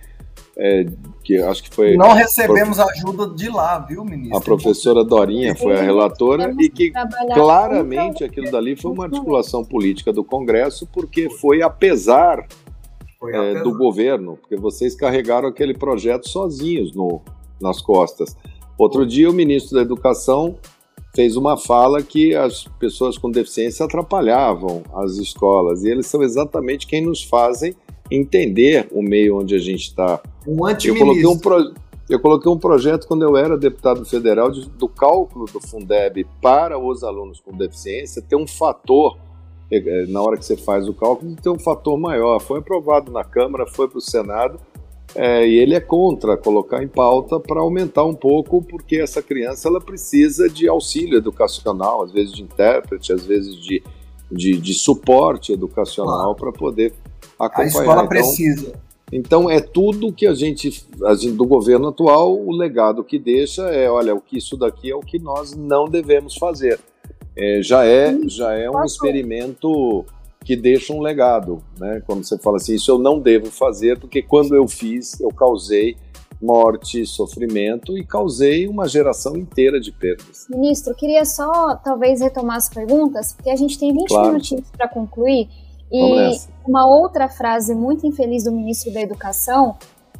é, que acho que foi. Não recebemos prof... ajuda de lá, viu, ministro? A professora Dorinha foi a relatora e que claramente aquilo dali foi uma articulação política do Congresso, porque foi apesar, foi é, do governo, porque vocês carregaram aquele projeto sozinhos no, nas costas. Outro dia, o ministro da Educação fez uma fala que as pessoas com deficiência atrapalhavam as escolas, e eles são exatamente quem nos fazem entender o meio onde a gente está. Um eu coloquei um, pro... eu coloquei um projeto quando eu era deputado federal de, do cálculo do Fundeb para os alunos com deficiência ter um fator eh, eh, na hora que você faz o cálculo ter um fator maior. Foi aprovado na Câmara, foi para o Senado é, e ele é contra colocar em pauta para aumentar um pouco, porque essa criança ela precisa de auxílio educacional, às vezes de intérprete, às vezes de, de, de suporte educacional claro. para poder acompanhar. A escola então, precisa. Então é tudo que a gente, a gente, do governo atual, o legado que deixa é, olha, o que isso daqui é o que nós não devemos fazer. É, já é, já é um experimento que deixa um legado, né? Quando você fala assim, isso eu não devo fazer porque quando eu fiz eu causei morte, sofrimento e causei uma geração inteira de perdas. Ministro, queria só talvez retomar as perguntas, porque a gente tem 20 claro. minutinhos para concluir. E uma outra frase muito infeliz do ministro da Educação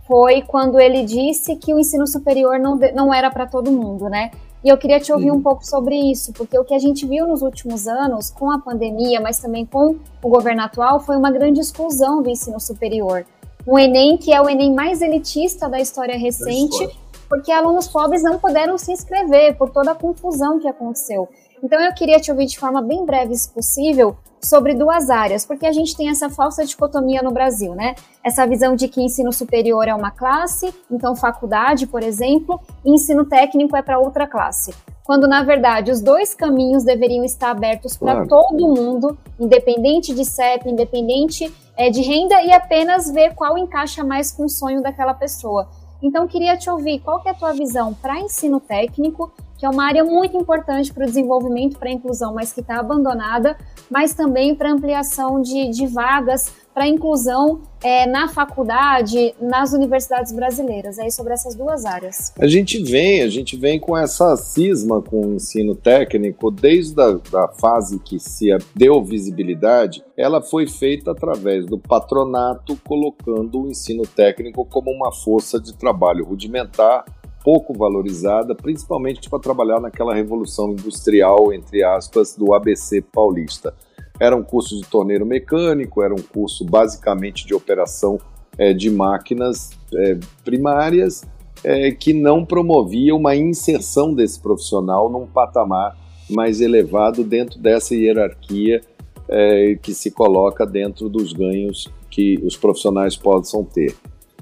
foi quando ele disse que o ensino superior não, não era para todo mundo, né? E eu queria te ouvir um pouco sobre isso, porque o que a gente viu nos últimos anos, com a pandemia, mas também com o governo atual, foi uma grande exclusão do ensino superior. Um Enem que é o Enem mais elitista da história recente, porque alunos pobres não puderam se inscrever por toda a confusão que aconteceu. Então eu queria te ouvir de forma bem breve, se possível, sobre duas áreas, porque a gente tem essa falsa dicotomia no Brasil, né? Essa visão de que ensino superior é uma classe, então faculdade, por exemplo, e ensino técnico é para outra classe. Quando na verdade os dois caminhos deveriam estar abertos para claro. todo mundo, independente de CEP, independente é, de renda e apenas ver qual encaixa mais com o sonho daquela pessoa. Então queria te ouvir, qual que é a tua visão para ensino técnico que é uma área muito importante para o desenvolvimento, para a inclusão, mas que está abandonada, mas também para ampliação de, de vagas para inclusão é, na faculdade, nas universidades brasileiras, aí sobre essas duas áreas. A gente vem, a gente vem com essa cisma com o ensino técnico desde a da fase que se deu visibilidade, ela foi feita através do patronato colocando o ensino técnico como uma força de trabalho rudimentar pouco valorizada, principalmente para trabalhar naquela revolução industrial, entre aspas, do ABC paulista. Era um curso de torneiro mecânico, era um curso basicamente de operação é, de máquinas é, primárias, é, que não promovia uma inserção desse profissional num patamar mais elevado dentro dessa hierarquia é, que se coloca dentro dos ganhos que os profissionais possam ter.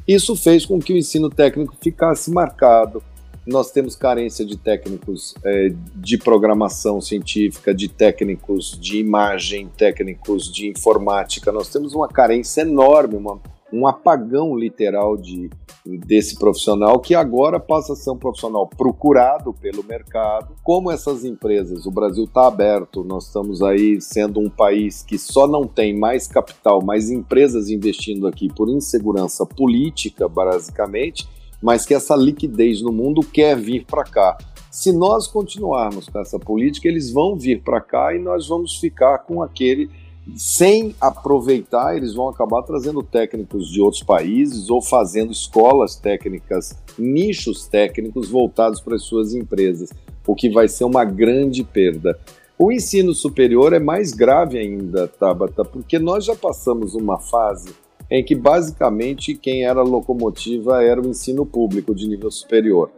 Isso fez com que o ensino técnico ficasse marcado. Nós temos carência de técnicos é, de programação científica, de técnicos de imagem, técnicos de informática. Nós temos uma carência enorme, uma, um apagão literal de, desse profissional que agora passa a ser um profissional procurado pelo mercado. Como essas empresas, o Brasil está aberto, nós estamos aí sendo um país que só não tem mais capital, mais empresas investindo aqui por insegurança política, basicamente, mas que essa liquidez no mundo quer vir para cá. Se nós continuarmos com essa política, eles vão vir para cá e nós vamos ficar com aquele sem aproveitar, eles vão acabar trazendo técnicos de outros países ou fazendo escolas técnicas, nichos técnicos voltados para as suas empresas, o que vai ser uma grande perda. O ensino superior é mais grave ainda, Tabata, porque nós já passamos uma fase em que basicamente quem era locomotiva era o ensino público de nível superior.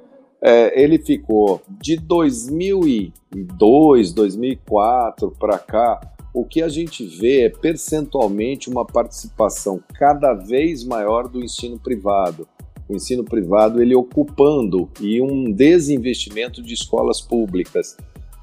É, ele ficou de 2002, 2004 para cá o que a gente vê é percentualmente uma participação cada vez maior do ensino privado. O ensino privado ele ocupando e um desinvestimento de escolas públicas.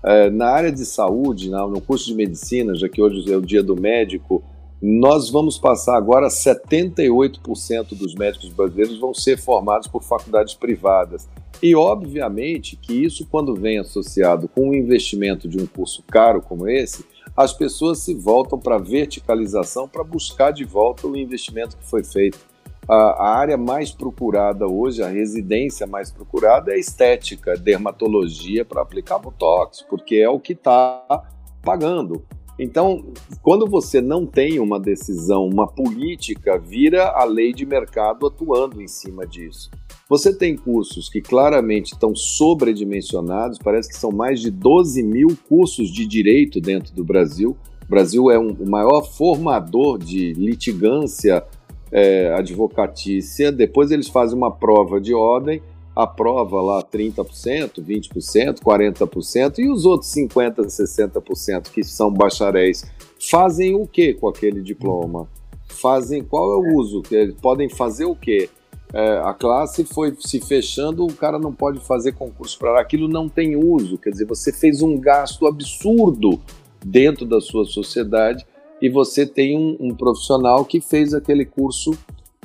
É, na área de saúde, no curso de medicina, já que hoje é o dia do médico, nós vamos passar agora 78% dos médicos brasileiros vão ser formados por faculdades privadas. E obviamente que isso, quando vem associado com o investimento de um curso caro como esse, as pessoas se voltam para a verticalização para buscar de volta o investimento que foi feito. A, a, área mais procurada hoje, a residência mais procurada é estética, dermatologia para aplicar botox, porque é o que está pagando. Então, quando você não tem uma decisão, uma política, vira a lei de mercado atuando em cima disso. Você tem cursos que claramente estão sobredimensionados, parece que são mais de 12 mil cursos de direito dentro do Brasil. O Brasil é um, o maior formador de litigância é, advocatícia. Depois eles fazem uma prova de ordem aprova lá 30%, 20%, 40%, e os outros 50%, 60% que são bacharéis fazem o que com aquele diploma? Fazem qual é o uso? Podem fazer o quê? É, a classe foi se fechando, o cara não pode fazer concurso para aquilo não tem uso. Quer dizer, você fez um gasto absurdo dentro da sua sociedade e você tem um, um profissional que fez aquele curso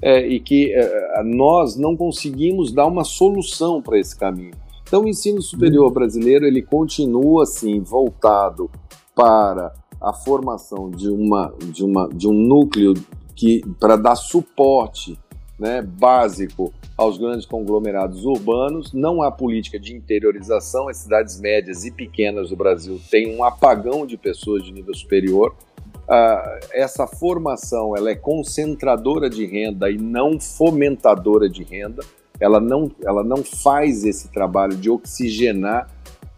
é, e que é, nós não conseguimos dar uma solução para esse caminho. Então, o ensino superior brasileiro ele continua assim voltado para a formação de uma de uma de um núcleo que para dar suporte né, básico aos grandes conglomerados urbanos. Não há política de interiorização. As cidades médias e pequenas do Brasil têm um apagão de pessoas de nível superior. Uh, essa formação ela é concentradora de renda e não fomentadora de renda. Ela não, ela não faz esse trabalho de oxigenar.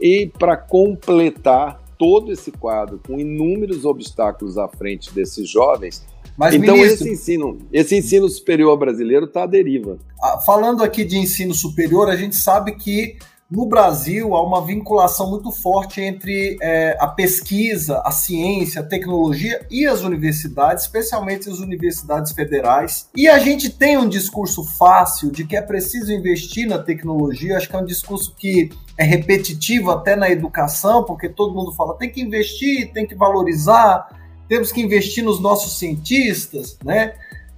E para completar todo esse quadro, com inúmeros obstáculos à frente desses jovens, mas, então ministro, esse ensino, esse ensino superior brasileiro está à deriva. Ah, falando aqui de ensino superior, a gente sabe que no Brasil há uma vinculação muito forte entre é, a pesquisa, a ciência, a tecnologia e as universidades, especialmente as universidades federais. E a gente tem um discurso fácil de que é preciso investir na tecnologia. Acho que é um discurso que é repetitivo até na educação, porque todo mundo fala tem que investir, tem que valorizar temos que investir nos nossos cientistas, né?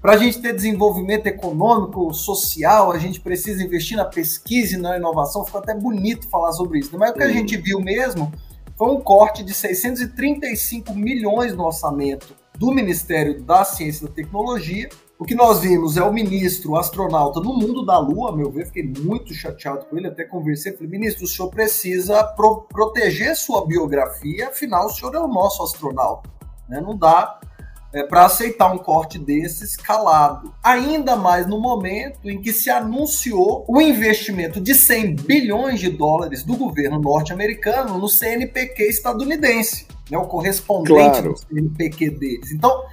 Para a gente ter desenvolvimento econômico, social, a gente precisa investir na pesquisa e na inovação. Ficou até bonito falar sobre isso. Mas o que a gente viu mesmo foi um corte de 635 milhões no orçamento do Ministério da Ciência e da Tecnologia. O que nós vimos é o ministro astronauta no mundo da Lua, a meu ver, fiquei muito chateado com ele, até conversei, falei, ministro, o senhor precisa pro proteger sua biografia, afinal o senhor é o nosso astronauta. Né? Não dá é, para aceitar um corte desse escalado. Ainda mais no momento em que se anunciou o investimento de 100 bilhões de dólares do governo norte-americano no CNPq estadunidense, né? o correspondente claro. do CNPq deles. Então,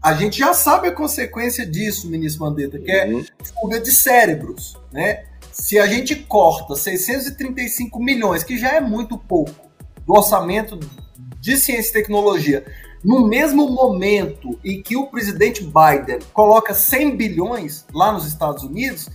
a gente já sabe a consequência disso, ministro Mandetta, que é uhum. fuga de cérebros. Né? Se a gente corta 635 milhões, que já é muito pouco, do orçamento de ciência e tecnologia, no mesmo momento em que o presidente Biden coloca 100 bilhões lá nos Estados Unidos,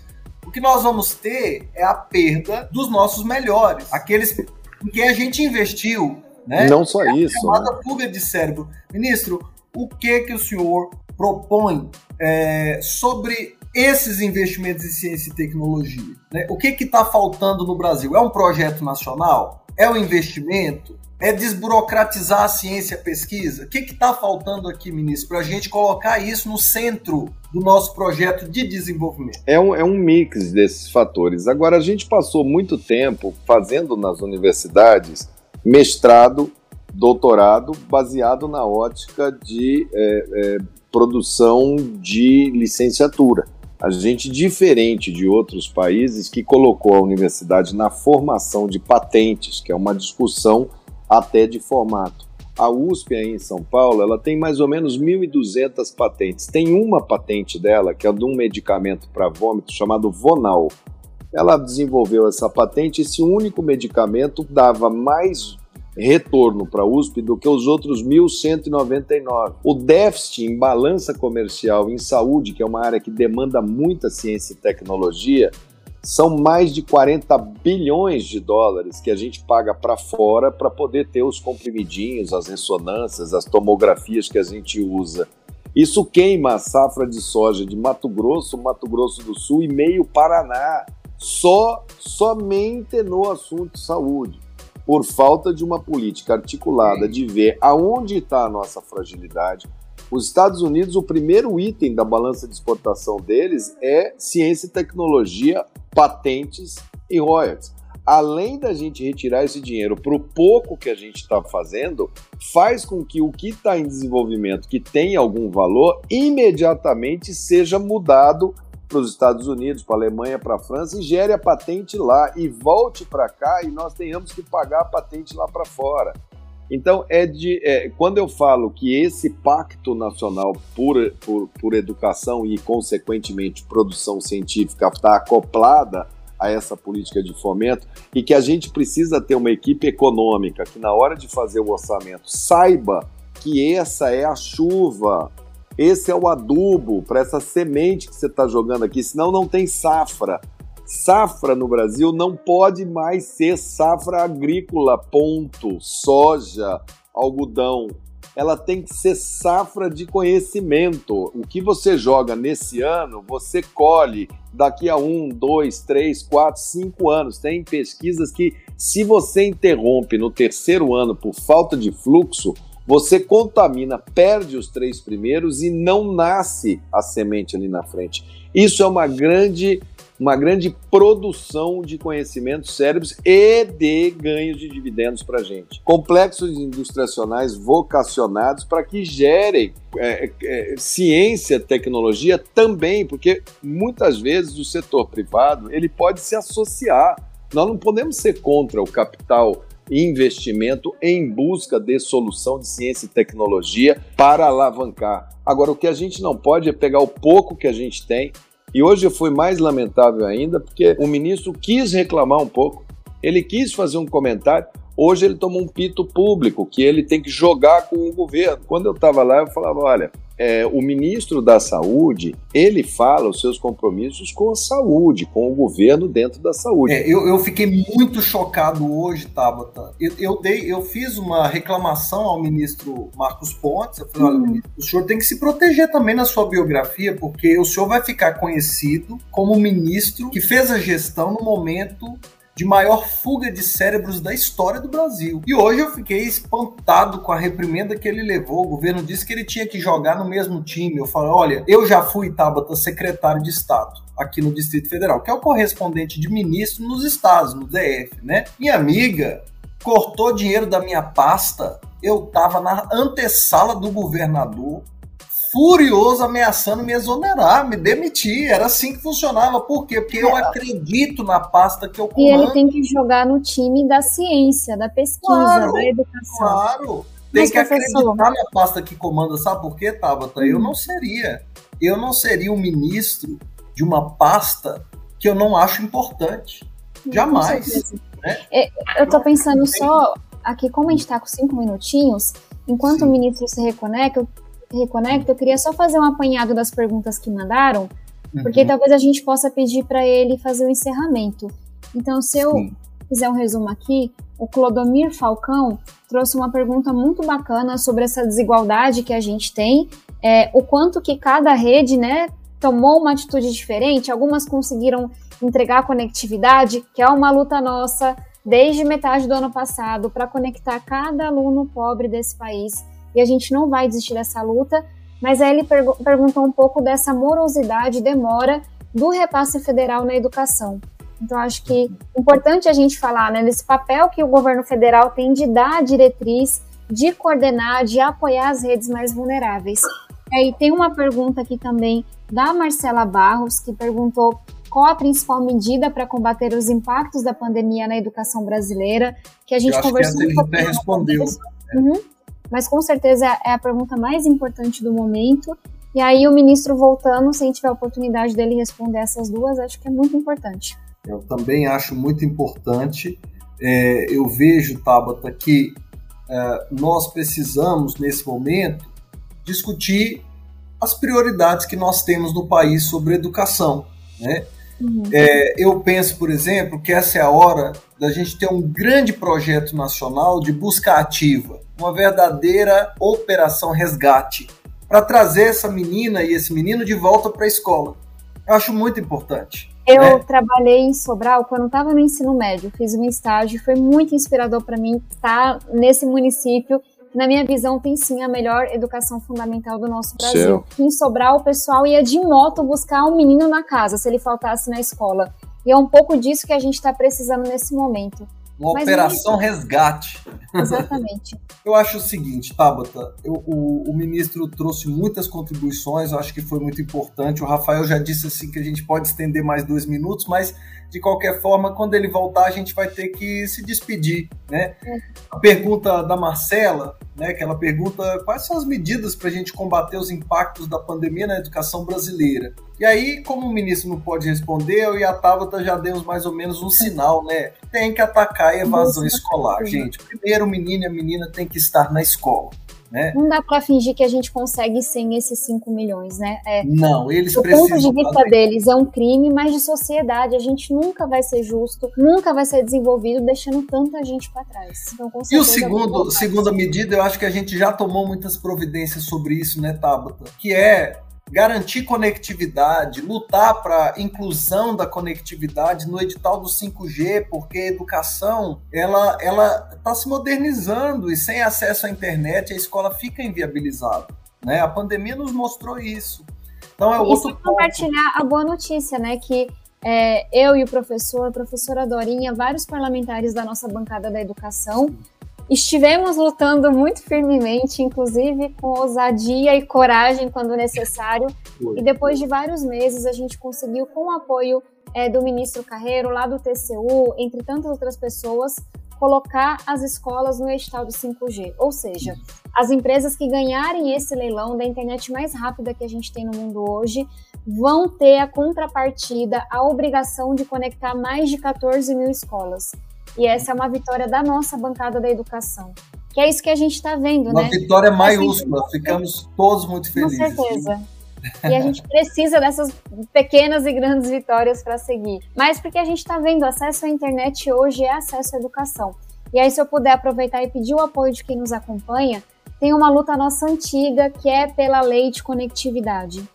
o que nós vamos ter é a perda dos nossos melhores, aqueles em quem a gente investiu. Né? Não só é isso. Chamada né? fuga de cérebro. Ministro, o que que o senhor propõe é, sobre esses investimentos em ciência e tecnologia? Né? O que está faltando no Brasil? É um projeto nacional? É um investimento? é desburocratizar a ciência e a pesquisa? O que está faltando aqui, ministro, para a gente colocar isso no centro do nosso projeto de desenvolvimento? É um, é um mix desses fatores. Agora, a gente passou muito tempo fazendo nas universidades mestrado, doutorado, baseado na ótica de é, é, produção de licenciatura. A gente, diferente de outros países, que colocou a universidade na formação de patentes, que é uma discussão até de formato. A USP aí em São Paulo, ela tem mais ou menos 1.200 patentes. Tem uma patente dela, que é de um medicamento para vômito chamado Vonal. Ela desenvolveu essa patente, esse único medicamento dava mais retorno para a USP do que os outros 1.199. O déficit em balança comercial em saúde, que é uma área que demanda muita ciência e tecnologia, são mais de 40 bilhões de dólares que a gente paga para fora para poder ter os comprimidinhos, as ressonâncias, as tomografias que a gente usa. Isso queima a safra de soja de Mato Grosso, Mato Grosso do Sul e meio Paraná, só somente no assunto de saúde, por falta de uma política articulada de ver aonde está a nossa fragilidade, os Estados Unidos, o primeiro item da balança de exportação deles é ciência e tecnologia, patentes e royalties. Além da gente retirar esse dinheiro para o pouco que a gente está fazendo, faz com que o que está em desenvolvimento, que tem algum valor, imediatamente seja mudado para os Estados Unidos, para a Alemanha, para a França e gere a patente lá e volte para cá e nós tenhamos que pagar a patente lá para fora. Então, é de, é, quando eu falo que esse pacto nacional por, por, por educação e, consequentemente, produção científica está acoplada a essa política de fomento e que a gente precisa ter uma equipe econômica que, na hora de fazer o orçamento, saiba que essa é a chuva, esse é o adubo para essa semente que você está jogando aqui, senão não tem safra. Safra no Brasil não pode mais ser safra agrícola, ponto. Soja, algodão. ela tem que ser safra de conhecimento. O que você joga nesse ano, você colhe daqui a um, dois, três, quatro, cinco anos. Tem pesquisas que, se você interrompe no terceiro ano por falta de fluxo, você contamina, perde os três primeiros e não nasce a semente ali na frente. Isso é uma grande uma grande produção de conhecimentos cérebros e de ganhos de dividendos para a gente. Complexos industriacionais vocacionados para que gerem é, é, ciência, tecnologia também, porque muitas vezes o setor privado ele pode se associar. Nós não podemos ser contra o capital investimento em busca de solução de ciência e tecnologia para alavancar. Agora, o que a gente não pode é pegar o pouco que a gente tem e hoje foi mais lamentável ainda, porque o ministro quis reclamar um pouco, ele quis fazer um comentário. Hoje ele tomou um pito público que ele tem que jogar com o governo. Quando eu estava lá, eu falava: olha, é, o ministro da Saúde, ele fala os seus compromissos com a saúde, com o governo dentro da saúde. É, eu, eu fiquei muito chocado hoje, Tabata. Eu, eu, dei, eu fiz uma reclamação ao ministro Marcos Pontes. Eu falei: olha, uhum. ministro, o senhor tem que se proteger também na sua biografia, porque o senhor vai ficar conhecido como ministro que fez a gestão no momento de maior fuga de cérebros da história do Brasil. E hoje eu fiquei espantado com a reprimenda que ele levou. O governo disse que ele tinha que jogar no mesmo time. Eu falei: olha, eu já fui, Tabata, secretário de Estado aqui no Distrito Federal, que é o correspondente de ministro nos estados, no DF, né? Minha amiga cortou dinheiro da minha pasta. Eu tava na antessala do governador furioso ameaçando me exonerar, me demitir. Era assim que funcionava. Por quê? Porque eu é. acredito na pasta que eu comando. E ele tem que jogar no time da ciência, da pesquisa, claro, da educação. Claro. Tem Mas, que professor... acreditar na pasta que comanda. Sabe por quê, Tabata? Hum. Eu não seria. Eu não seria um ministro de uma pasta que eu não acho importante. Jamais. Né? É, eu estou pensando só aqui, como a gente está com cinco minutinhos, enquanto Sim. o ministro se reconecta, reconecta, eu queria só fazer um apanhado das perguntas que mandaram, uhum. porque talvez a gente possa pedir para ele fazer o encerramento. Então, se eu Sim. fizer um resumo aqui, o Clodomir Falcão trouxe uma pergunta muito bacana sobre essa desigualdade que a gente tem, é, o quanto que cada rede, né, tomou uma atitude diferente. Algumas conseguiram entregar conectividade, que é uma luta nossa desde metade do ano passado para conectar cada aluno pobre desse país e a gente não vai desistir dessa luta. Mas aí ele pergu perguntou um pouco dessa morosidade, demora do repasse federal na educação. Então, acho que é importante a gente falar né, nesse papel que o governo federal tem de dar a diretriz, de coordenar, de apoiar as redes mais vulneráveis. E tem uma pergunta aqui também da Marcela Barros, que perguntou qual a principal medida para combater os impactos da pandemia na educação brasileira, que a gente Eu conversou que um respondeu. Uhum mas com certeza é a pergunta mais importante do momento. E aí o ministro voltando, se a gente tiver a oportunidade dele responder essas duas, acho que é muito importante. Eu também acho muito importante. É, eu vejo, Tabata, que é, nós precisamos, nesse momento, discutir as prioridades que nós temos no país sobre educação. Né? Uhum. É, eu penso, por exemplo, que essa é a hora da gente ter um grande projeto nacional de busca ativa uma verdadeira operação resgate para trazer essa menina e esse menino de volta para a escola. Eu acho muito importante. Eu né? trabalhei em Sobral quando estava no ensino médio, fiz um estágio, foi muito inspirador para mim estar nesse município que, na minha visão, tem sim a melhor educação fundamental do nosso Brasil. Seu. Em Sobral, o pessoal ia de moto buscar um menino na casa se ele faltasse na escola. E é um pouco disso que a gente está precisando nesse momento. Uma Mas operação resgate. Exatamente. eu acho o seguinte, Tabata, eu, o, o, ministro trouxe muitas contribuições, eu acho que foi muito importante. O Rafael já disse assim que a gente pode estender mais dois minutos, mas de qualquer forma, quando ele voltar, a gente vai ter que se despedir, né? É. A pergunta da Marcela, né, que ela pergunta quais são as medidas para a gente combater os impactos da pandemia na educação brasileira. E aí, como o ministro não pode responder, eu e a Tabata já demos mais ou menos um sinal, né? Tem que atacar a evasão escolar, gente. Primeiro, o menino e a menina tem que estar na escola. Né? Não dá para fingir que a gente consegue sem esses 5 milhões, né? É, não, eles do precisam. Do ponto de vista fazer. deles, é um crime, mas de sociedade a gente nunca vai ser justo, nunca vai ser desenvolvido, deixando tanta gente para trás. Então, e o segundo, segunda medida, eu acho que a gente já tomou muitas providências sobre isso, né, Tabata? Que é garantir conectividade, lutar para inclusão da conectividade no edital do 5G, porque a educação ela ela está se modernizando e sem acesso à internet a escola fica inviabilizada, né? A pandemia nos mostrou isso. Então é outro ponto. compartilhar a boa notícia, né, que é, eu e o professor, a professora Dorinha, vários parlamentares da nossa bancada da educação, Estivemos lutando muito firmemente, inclusive com ousadia e coragem quando necessário. E depois de vários meses, a gente conseguiu, com o apoio é, do ministro Carreiro, lá do TCU, entre tantas outras pessoas, colocar as escolas no edital do 5G. Ou seja, as empresas que ganharem esse leilão da internet mais rápida que a gente tem no mundo hoje vão ter a contrapartida, a obrigação de conectar mais de 14 mil escolas. E essa é uma vitória da nossa bancada da educação. Que é isso que a gente está vendo, uma né? Uma vitória maiúscula, assim, ficamos todos muito felizes. Com certeza. E a gente precisa dessas pequenas e grandes vitórias para seguir. Mas porque a gente está vendo, acesso à internet hoje é acesso à educação. E aí, se eu puder aproveitar e pedir o apoio de quem nos acompanha, tem uma luta nossa antiga que é pela lei de conectividade.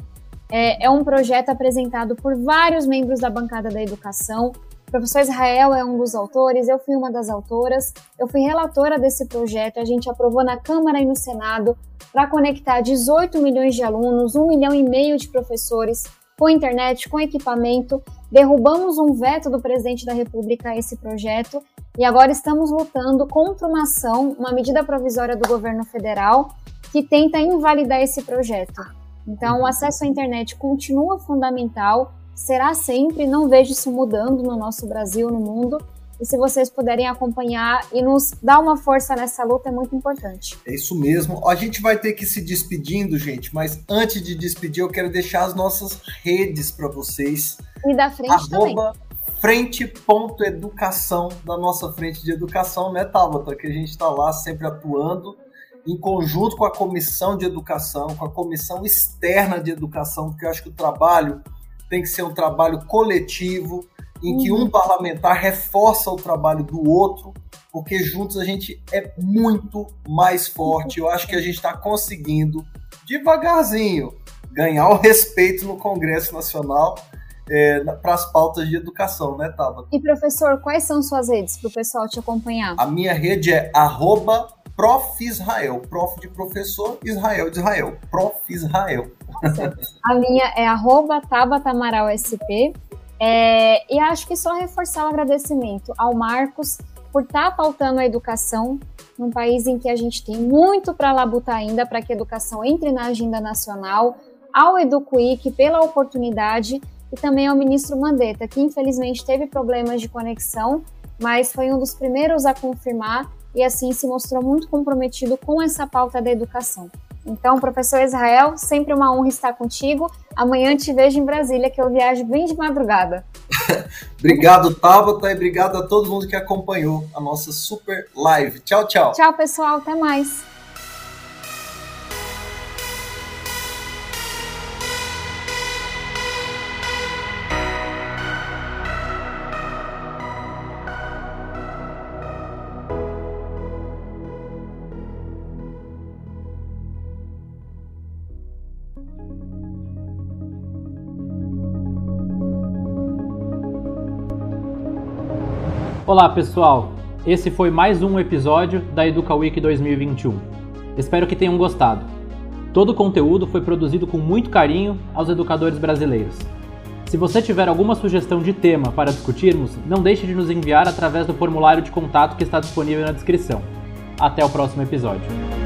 É, é um projeto apresentado por vários membros da bancada da educação, professor Israel é um dos autores, eu fui uma das autoras, eu fui relatora desse projeto, a gente aprovou na Câmara e no Senado para conectar 18 milhões de alunos, 1 milhão e meio de professores com internet, com equipamento. Derrubamos um veto do presidente da República a esse projeto e agora estamos lutando contra uma ação, uma medida provisória do governo federal que tenta invalidar esse projeto. Então, o acesso à internet continua fundamental será sempre, não vejo isso mudando no nosso Brasil, no mundo. E se vocês puderem acompanhar e nos dar uma força nessa luta, é muito importante. É isso mesmo. A gente vai ter que ir se despedindo, gente, mas antes de despedir, eu quero deixar as nossas redes para vocês. E da frente Arroba também. Frente.educação, da nossa frente de educação, né, Tabata? Que a gente está lá sempre atuando em conjunto com a comissão de educação, com a comissão externa de educação, porque eu acho que o trabalho tem que ser um trabalho coletivo, em que um uhum. parlamentar reforça o trabalho do outro, porque juntos a gente é muito mais forte. Eu acho que a gente está conseguindo, devagarzinho, ganhar o respeito no Congresso Nacional é, para as pautas de educação, né, Tava? E professor, quais são suas redes para o pessoal te acompanhar? A minha rede é arroba Prof. Israel. Prof. de professor, Israel de Israel. Prof. Israel. A minha é arroba tabatamaralsp. É, e acho que só reforçar o agradecimento ao Marcos por estar tá pautando a educação num país em que a gente tem muito para labutar ainda para que a educação entre na agenda nacional, ao EduQuick pela oportunidade e também ao ministro Mandetta, que infelizmente teve problemas de conexão, mas foi um dos primeiros a confirmar e assim se mostrou muito comprometido com essa pauta da educação. Então, professor Israel, sempre uma honra estar contigo. Amanhã te vejo em Brasília, que eu viajo bem de madrugada. obrigado, Tabata, e obrigado a todo mundo que acompanhou a nossa super live. Tchau, tchau. Tchau, pessoal. Até mais. Olá pessoal, esse foi mais um episódio da Educa Week 2021. Espero que tenham gostado. Todo o conteúdo foi produzido com muito carinho aos educadores brasileiros. Se você tiver alguma sugestão de tema para discutirmos, não deixe de nos enviar através do formulário de contato que está disponível na descrição. Até o próximo episódio.